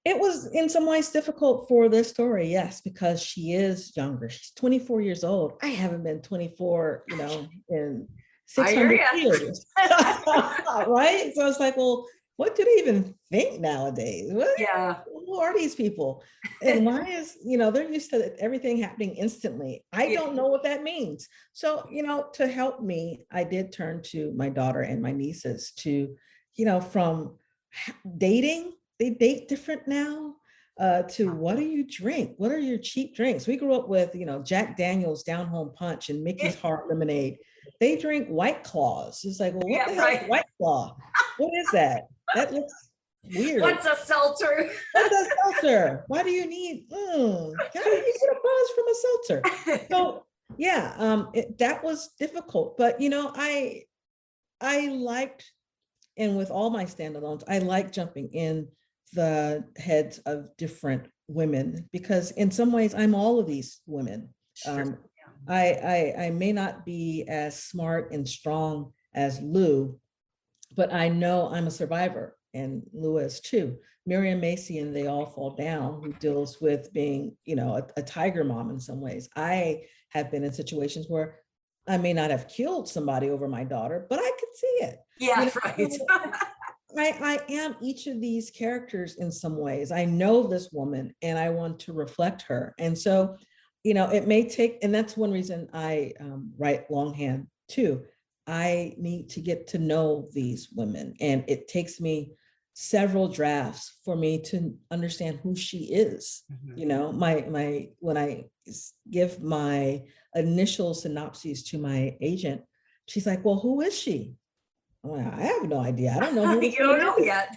It was in some ways difficult for this story, yes, because she is younger. She's 24 years old. I haven't been 24, you know, [LAUGHS] in 600 years. [LAUGHS] right? So it's like, well, what do they even think nowadays? What, Yeah, who are these people? And why [LAUGHS] is, you know, they're used to everything happening instantly. I don't know what that means. So, you know, to help me, I did turn to my daughter and my nieces to, you know, from dating, they date different now. Uh, to what do you drink? What are your cheap drinks? We grew up with, you know, Jack Daniels Down Home Punch and Mickey's Heart Lemonade. They drink White Claws. It's like, well, what Yeah, the hell right. White Claw? What is that? That looks weird. what's a seltzer? What's a seltzer? Why do you need? Mm, how do you get a buzz from a seltzer? So yeah, um, it, that was difficult, but you know, I I liked, and with all my standalones, I like jumping in the heads of different women because in some ways I'm all of these women. Sure, Um, I, I I may not be as smart and strong as Lou, but I know I'm a survivor, and Lou is too. Miriam Macy and They All Fall Down, who deals with being, you know, a, a tiger mom in some ways. I have been in situations where I may not have killed somebody over my daughter, but I could see it. Yeah, know, [LAUGHS] right. I, I am each of these characters in some ways. I know this woman and I want to reflect her. And so, you know, it may take, and that's one reason I um, write longhand too. I need to get to know these women, and it takes me several drafts for me to understand who she is. Mhm. You know, my my when I give my initial synopses to my agent, she's like, "Well, who is she?" I have no idea. I don't know. Who [LAUGHS] You don't know is." yet.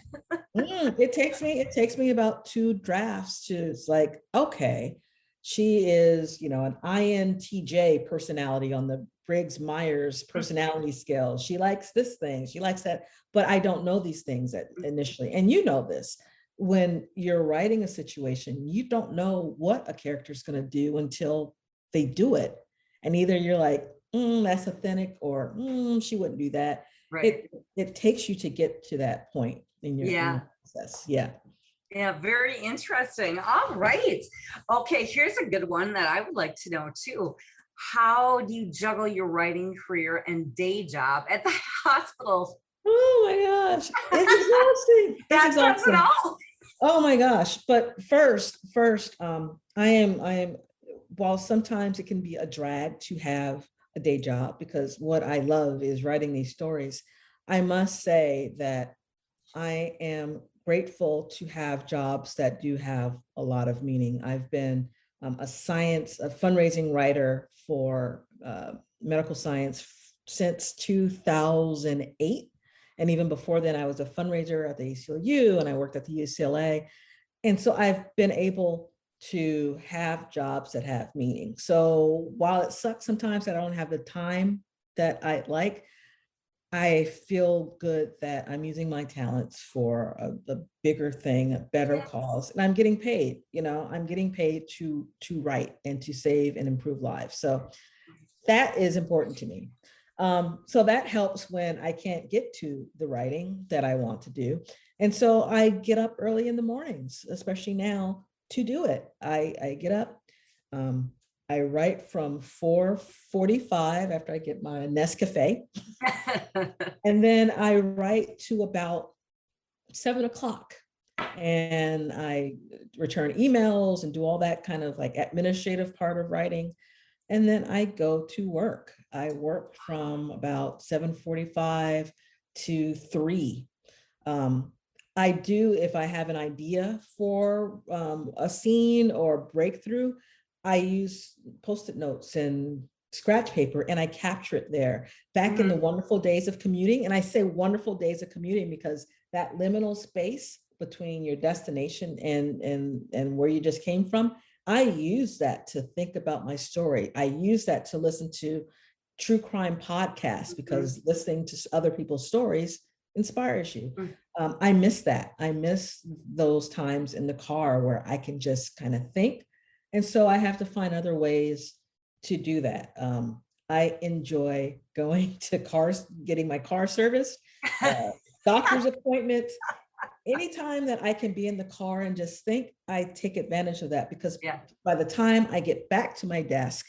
Mm, it takes me, it takes me about two drafts to, it's like, okay, she is, you know, an INTJ personality on the Briggs Myers personality scale. She likes this thing, she likes that, but I don't know these things at initially. And you know this, when you're writing a situation, you don't know what a character is going to do until they do it. And either you're like, "Mm, that's authentic, or "Mm, she wouldn't do that Right. it it takes you to get to that point in your, in Yeah. your process. Yeah. Yeah, very interesting. All right. Okay, here's a good one that I would like to know too. How do you juggle your writing career and day job at the [LAUGHS] hospital? Oh my gosh. It's [LAUGHS] exhausting. It's That says it exhausting. all. Oh my gosh. But first, first, um, I am, I am, while sometimes it can be a drag to have a day job because what I love is writing these stories. I must say that I am grateful to have jobs that do have a lot of meaning. I've been um, a science, a fundraising writer for uh, medical science since 2008. And even before then, I was a fundraiser at the ACLU and I worked at the UCLA. And so I've been able to have jobs that have meaning. So while it sucks sometimes that I don't have the time that I'd like, I feel good that I'm using my talents for a, the bigger thing, a better Yes. cause, and I'm getting paid. You know, I'm getting paid to to write and to save and improve lives. So that is important to me. Um, so that helps when I can't get to the writing that I want to do. And so I get up early in the mornings, especially now, to do it. I, I get up, um, I write from 4:45 after I get my Nescafe, [LAUGHS] and then I write to about seven o'clock. and I return emails and do all that kind of like administrative part of writing. And then I go to work. I work from about seven forty-five to three. Um, I do, if I have an idea for um, a scene or breakthrough, I use post-it notes and scratch paper and I capture it there. Back in the wonderful days of commuting, and I say wonderful days of commuting because that liminal space between your destination and and and where you just came from, I use that to think about my story. I use that to listen to true crime podcasts because listening to other people's stories inspires you. Mm. Um, I miss that. I miss those times in the car where I can just kind of think. And so I have to find other ways to do that. Um, I enjoy going [LAUGHS] to cars, getting my car serviced, uh, [LAUGHS] doctor's appointments. Anytime that I can be in the car and just think, I take advantage of that because Yeah. by the time I get back to my desk,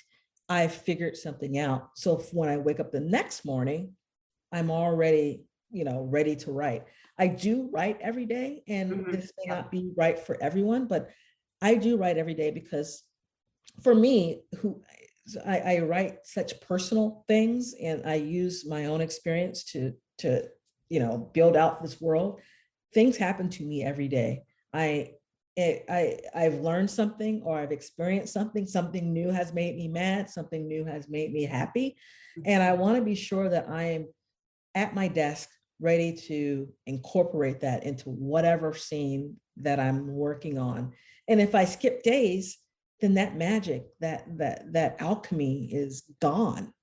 I've figured something out. So if- when I wake up the next morning, I'm already, you know, ready to write. I do write every day and Mhm, this may yeah. not be right for everyone, but I do write every day because for me, who I, I write such personal things and I use my own experience to to you know build out this world. Things happen to me every day. I it, I I've learned something or I've experienced something. Something new has made me mad. Something new has made me happy, mm-hmm. and I want to be sure that I am at my desk ready to incorporate that into whatever scene that I'm working on. And if I skip days, then that magic, that that that alchemy is gone.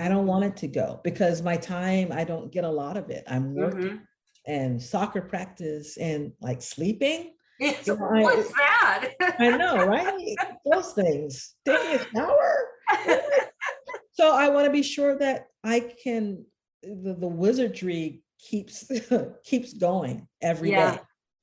I don't want it to go because my time, I don't get a lot of it. I'm working Mhm. and soccer practice and like sleeping. It's- [LAUGHS] know, I- What's that? I know, right? Those things. Taking a shower. [LAUGHS] So I want to be sure that I can, the, the wizardry keeps [LAUGHS] keeps going every day.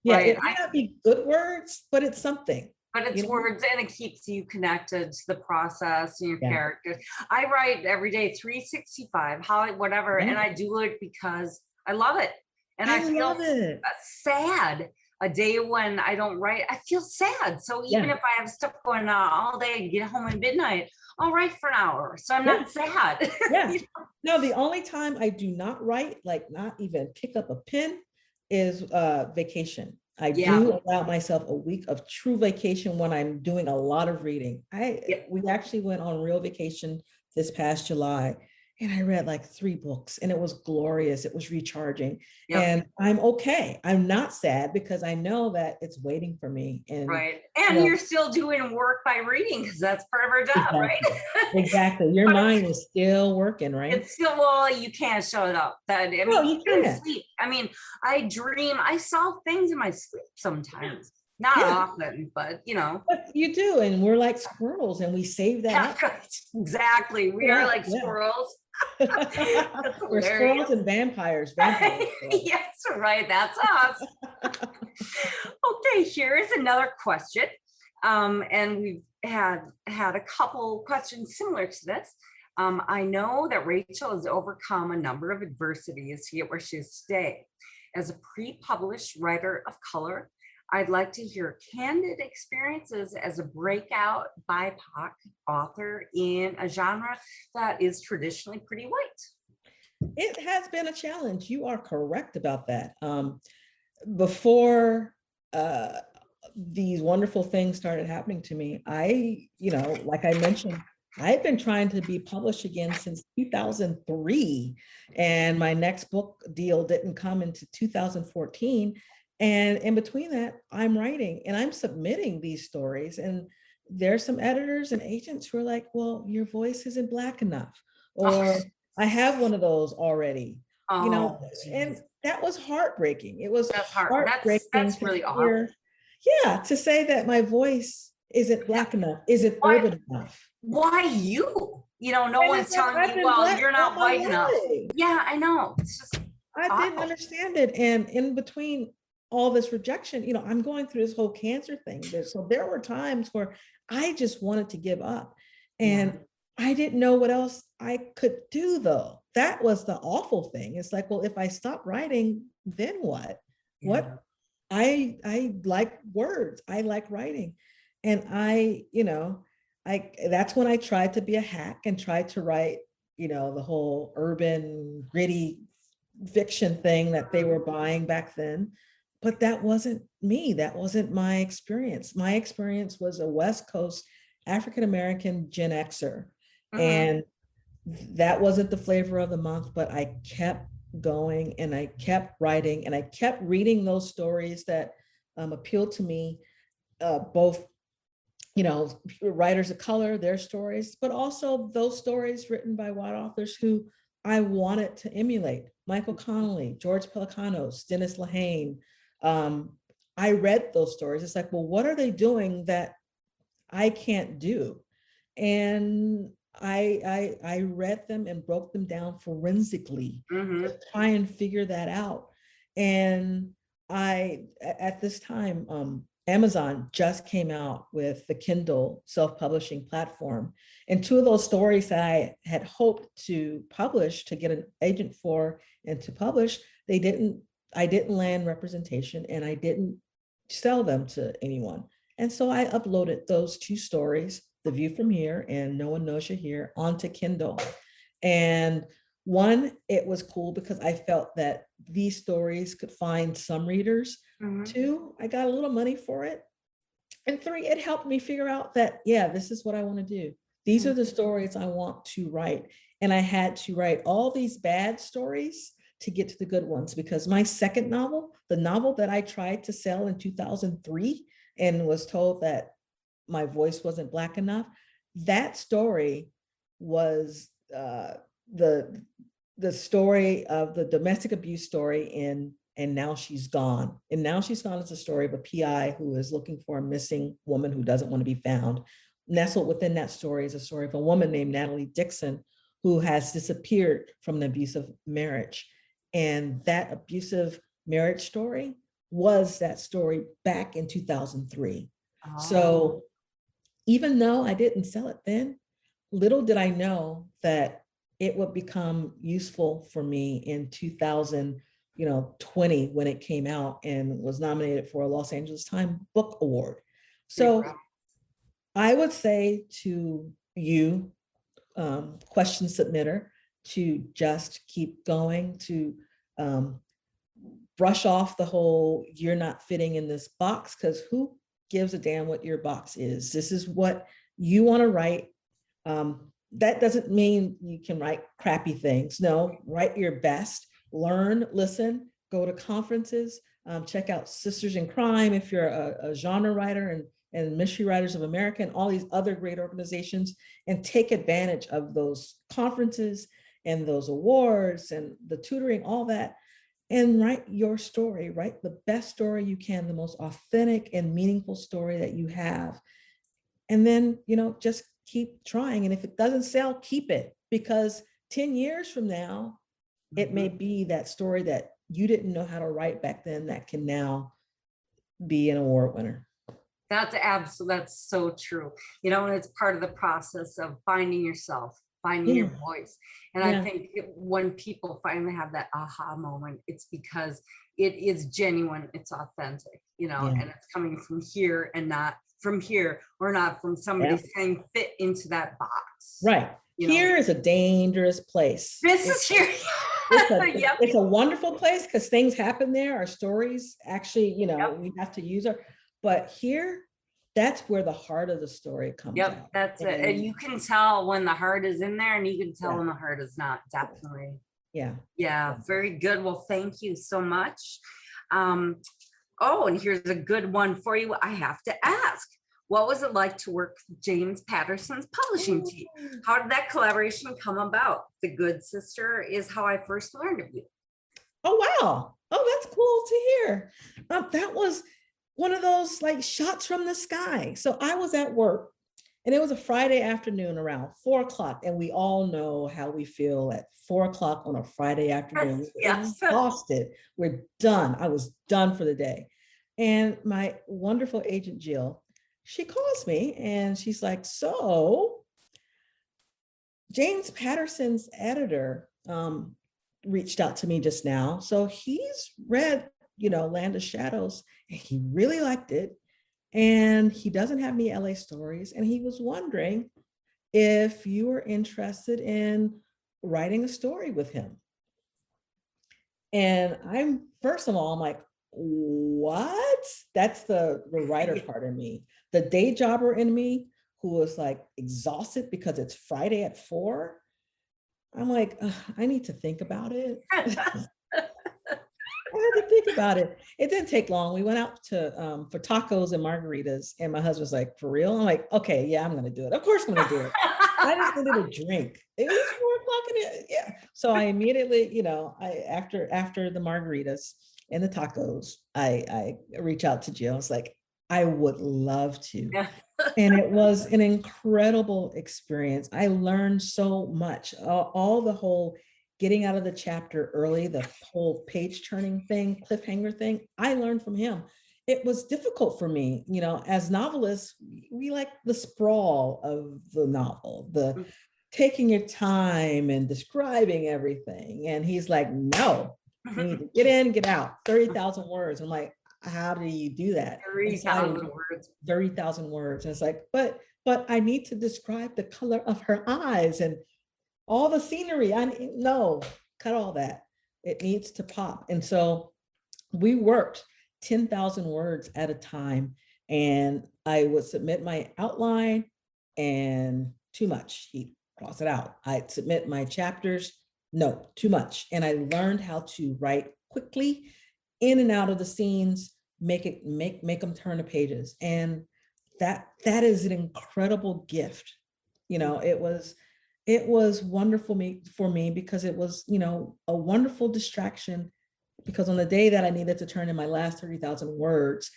Yeah, Yeah, right. it might not be good words, but it's something. But it's know? words and it keeps you connected to the process and your Yeah. characters. I write every day, 365, how whatever, and I do it because I love it. And I, I feel love it. Uh, sad a day when I don't write. I feel sad. So even Yeah. if I have stuff going on all day, get home at midnight, I'll write for an hour. So I'm Yeah. not sad. [LAUGHS] Yeah. You No, the only time I do not write, like not even pick up a pen, is uh vacation. I Yeah. do allow myself a week of true vacation when I'm doing a lot of reading. I Yeah. we actually went on real vacation this past July and I read like three books and it was glorious. It was recharging. Yep. And I'm okay. I'm not sad because I know that it's waiting for me. And Right. And Yeah. you're still doing work by reading because that's part of our job, right? [LAUGHS] exactly. Your mind is still working, right? It's still well, you can't show it up. That I mean, No, you you can can't. sleep. I mean, I dream. I saw things in my sleep sometimes. Not Yeah. often, but you know. But you do, and we're like squirrels, and we save that. Yeah, exactly. We are like yeah. squirrels. [LAUGHS] we're squirrels and vampires. vampires. [LAUGHS] yes, right. That's us. [LAUGHS] okay, here is another question. Um, and we've had had a couple questions similar to this. Um, I know that Rachel has overcome a number of adversities to get where she is today. As a pre-published writer of color, I'd like to hear candid experiences as a breakout BIPOC author in a genre that is traditionally pretty white. it has been a challenge. You are correct about that. Um, before uh, these wonderful things started happening to me, I, you know, like I mentioned, I've been trying to be published again since 2003, and my next book deal didn't come into 2014. And in between that, I'm writing and I'm submitting these stories. And there's some editors and agents who are like, well, your voice isn't black enough. Oh. Or I have one of those already, you know, Oh, and that was heartbreaking. It was That's hard. Heartbreaking. that's to really awful. hear- Yeah, to say that my voice isn't black enough, isn't Why- urban enough. why you? You know, no And one's telling you, well, you're not white enough. Yeah, I know. It's just I didn't understand it. And in between all this rejection, you know, I'm going through this whole cancer thing. So there were times where I just wanted to give up. And I didn't know what else I could do though. That was the awful thing. It's like, well, if I stop writing, then what? Yeah. What I I like words. I like writing. And I, you know, I that's when I tried to be a hack and tried to write, you know, the whole urban gritty fiction thing that they were buying back then. But that wasn't me. That wasn't my experience. My experience was a West Coast African American Gen Xer. Mhm. And that wasn't the flavor of the month, but I kept going and I kept writing and I kept reading those stories that um, appealed to me, uh, both, you know, writers of color, their stories, but also those stories written by white authors who I wanted to emulate. Michael Connelly, George Pelecanos, Dennis Lehane. Um, I read those stories. It's like, well, what are they doing that I can't do? And I, I, I read them and broke them down forensically Mhm. to try and figure that out. And I at this time, um, Amazon just came out with the Kindle self-publishing platform. And two of those stories that I had hoped to publish, to get an agent for and to publish, they didn't, I didn't land representation and I didn't sell them to anyone. And so I uploaded those two stories, The View from Here and No One Knows You're Here, onto Kindle. And one, it was cool because I felt that these stories could find some readers. Mhm. Two, I got a little money for it. And three, it helped me figure out that, yeah, this is what I want to do. These are the stories I want to write. And I had to write all these bad stories to get to the good ones because my second novel, the novel that I tried to sell in 2003 and was told that my voice wasn't black enough, that story was uh, the the story of the domestic abuse story in and now she's gone. And now she's gone is a story of a pi who is looking for a missing woman who doesn't want to be found. Nestled within that story is a story of a woman named natalie dixon who has disappeared from an abusive marriage and that abusive marriage story was that story back in 2003 Oh. so even though I didn't sell it then, little did I know that it would become useful for me in 2000, you know, 20 when it came out and was nominated for a Los Angeles Times Book Award. So I would say to you, um, question submitter, to just keep going, to um, brush off the whole you're not fitting in this box because who gives a damn what your box is? This is what you want to write. Um, that doesn't mean you can write crappy things. No, write your best, learn, listen, go to conferences, um, check out Sisters in Crime if you're a, a genre writer and, and Mystery Writers of America and all these other great organizations and take advantage of those conferences and those awards and the tutoring, all that and write your story, write the best story you can, the most authentic and meaningful story that you have. And then, you know, just keep trying. And if it doesn't sell, keep it because 10 years from now, it may Mhm. be that story that you didn't know how to write back then that can now be an award winner. That's absolutely, that's so true. You know, and it's part of the process of finding yourself, finding your voice. And I think it- when people finally have that aha moment, it's because it is genuine, it's authentic, you know, Yeah. and it's coming from here and not from here or not from somebody saying fit into that box. Right. You know? Here is a dangerous place. This It's- is here. it's a, [LAUGHS] Yep. it's a wonderful place because things happen there. Our stories actually, you know, Yep. we have to use our, but here, that's where the heart of the story comes Yep, out. that's it. And And- you can tell when the heart is in there and you can tell Yeah. when the heart is not, definitely. Yeah. Yeah, very good. Well, thank you so much. Um, oh, and here's a good one for you. I have to ask, what was it like to work with James Patterson's publishing team? How did that collaboration come about? The Good Sister is how I first learned of you. Oh, wow. Oh, that's cool to hear. Um, that was one of those like shots from the sky. So I was at work and it was a Friday afternoon around four o'clock. And we all know how we feel at four o'clock on a Friday afternoon. We're Yes. Exhausted. We're done. I was done for the day. And my wonderful agent, Jill, she calls me and she's like, So James Patterson's editor um, reached out to me just now. So he's read you know, Land of Shadows, and he really liked it. And he doesn't have any LA stories. And he was wondering if you were interested in writing a story with him. And I'm, first of all, I'm like, what? That's the, the writer part of me. The day jobber in me who was like exhausted because it's Friday at four. I'm like, I need to think about it. [LAUGHS] I had to think about it. It didn't take long. We went out to um, for tacos and margaritas, and my husband's like, "For real?" I'm like, "Okay, yeah, I'm gonna do it. Of course, I'm gonna do it." I just [LAUGHS] needed a drink. It was four o'clock in the yeah. So I immediately, you know, I after after the margaritas and the tacos, I I reach out to Jill. I was like, I would love to. Yeah. and it [LAUGHS] was an incredible experience. I learned so much. All, all the whole getting out of the chapter early, the whole page turning thing, cliffhanger thing, I learned from him. It was difficult for me, you know, as novelists, we like the sprawl of the novel, the mm. taking your time and describing everything. And he's like, no, you need to get in, get out, 30,000 [LAUGHS] words. I'm like, how do you do that? 30,000 words. 30,000 words. And it's like, but, but I need to describe the color of her eyes and all the scenery. I no, cut all that. It needs to pop. And so we worked 10,000 words at a time. And I would submit my outline and too much. He'd cross it out. I'd submit my chapters. No, too much. And I learned how to write quickly in and out of the scenes, make it make make them turn the pages. And that that is an incredible gift. You know, it was it was wonderful me for me because it was, you know, a wonderful distraction because on the day that I needed to turn in my last 30,000 words,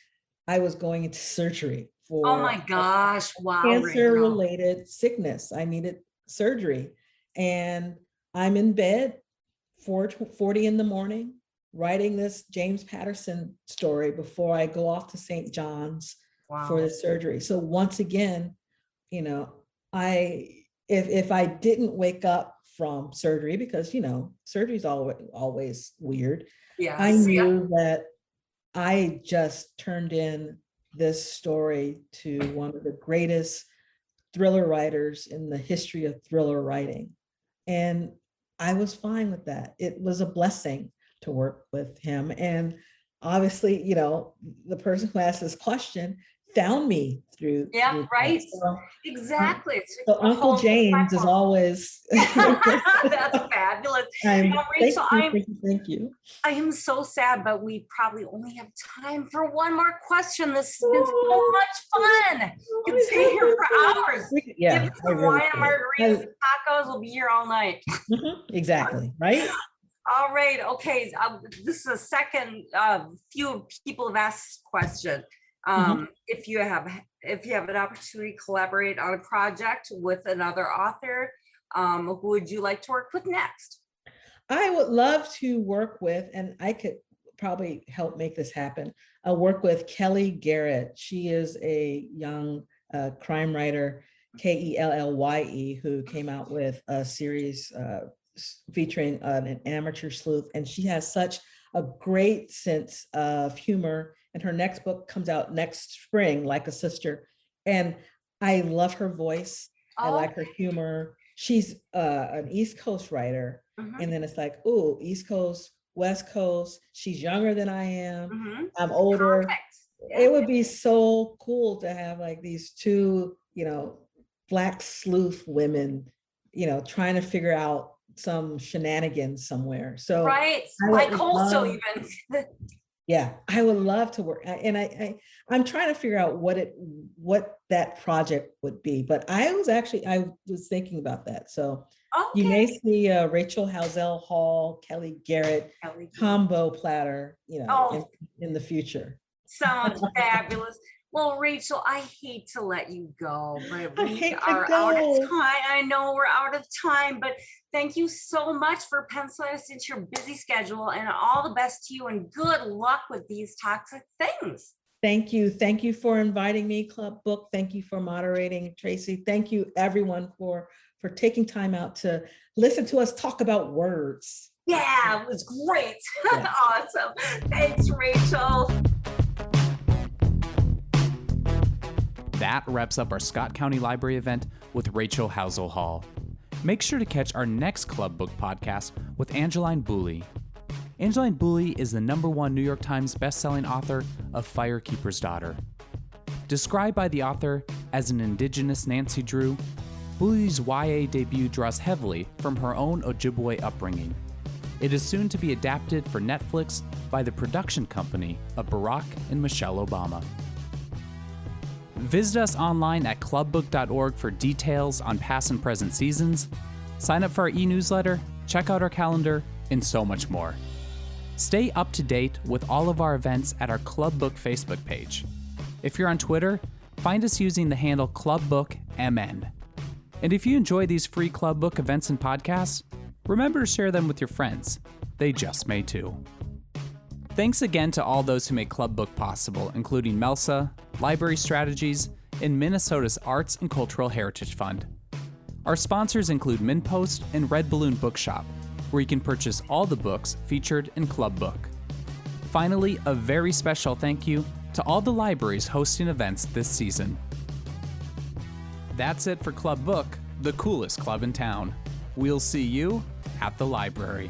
I was going into surgery for Oh my gosh, wow. Cancer related sickness. I needed surgery and I'm in bed 4:40 in the morning writing this James Patterson story before I go off to St. John's wow. for the surgery. So once again, you know, I if if I didn't wake up from surgery because you know surgery is always always weird. Yeah, I knew yeah. that I just turned in this story to one of the greatest thriller writers in the history of thriller writing. And I was fine with that. It was a blessing to work with him. And obviously, you know, the person who asked this question found me through. Yeah, through right. So, exactly. So Uncle James is always. [LAUGHS] [LAUGHS] That's fabulous. Um, Rachel, thank, you, I'm, thank you. I am so sad, but we probably only have time for one more question. This has been so much [LAUGHS] fun. You can stay here for hours. Yeah. Give some wine and margaritas tacos. We'll be here all night. Mm-hmm, exactly. Right. All right. Okay. Um, this is a second. Uh, few people have asked question. Mm-hmm. Um, mm-hmm. If you have if you have an opportunity to collaborate on a project with another author, um, who would you like to work with next? I would love to work with, and I could probably help make this happen. I'll work with Kellye Garrett. She is a young uh, crime writer, K E L L Y E, who came out [LAUGHS] with a series uh, featuring uh, an amateur sleuth, and she has such a great sense of humor. And her next book comes out next spring, like a sister. And I love her voice. Oh. I like her humor. She's uh, an East Coast writer, mm-hmm. and then it's like, oh, East Coast, West Coast. She's younger than I am. Mm-hmm. I'm older. Yeah. It would be so cool to have like these two, you know, black sleuth women, you know, trying to figure out some shenanigans somewhere. So right, like also even. [LAUGHS] yeah, I would love to work, and I, I I'm trying to figure out what it what that project would be. But I was actually I was thinking about that. So okay. you may see uh, Rachel Howzell Hall, Kellye Garrett Kelly. combo platter, you know, oh. in, in the future. Sounds [LAUGHS] fabulous. Well, Rachel, I hate to let you go, but we are out of time. I know we're out of time, but thank you so much for penciling us into your busy schedule and all the best to you and good luck with these toxic things. Thank you. Thank you for inviting me, Club Book. Thank you for moderating, Tracy. Thank you, everyone, for for taking time out to listen to us talk about words. Yeah, it was great. [LAUGHS] Yeah. awesome. Thanks, Rachel. That wraps up our Scott County Library event with Rachel Howzell Hall. Make sure to catch our next Club Book podcast with Angeline Boulley. Angeline Boulley is the number one New York Times bestselling author of Firekeeper's Daughter. Described by the author as an indigenous Nancy Drew, Boulley's YA debut draws heavily from her own Ojibwe upbringing. It is soon to be adapted for Netflix by the production company of Barack and Michelle Obama. Visit us online at clubbook.org for details on past and present seasons, sign up for our e newsletter, check out our calendar, and so much more. Stay up to date with all of our events at our Clubbook Facebook page. If you're on Twitter, find us using the handle ClubBookMN. And if you enjoy these free Clubbook events and podcasts, remember to share them with your friends. They just may too. Thanks again to all those who make Club Book possible, including Melsa, Library Strategies, and Minnesota's Arts and Cultural Heritage Fund. Our sponsors include MinnPost and Red Balloon Bookshop, where you can purchase all the books featured in Club Book. Finally, a very special thank you to all the libraries hosting events this season. That's it for Club Book, the coolest club in town. We'll see you at the library.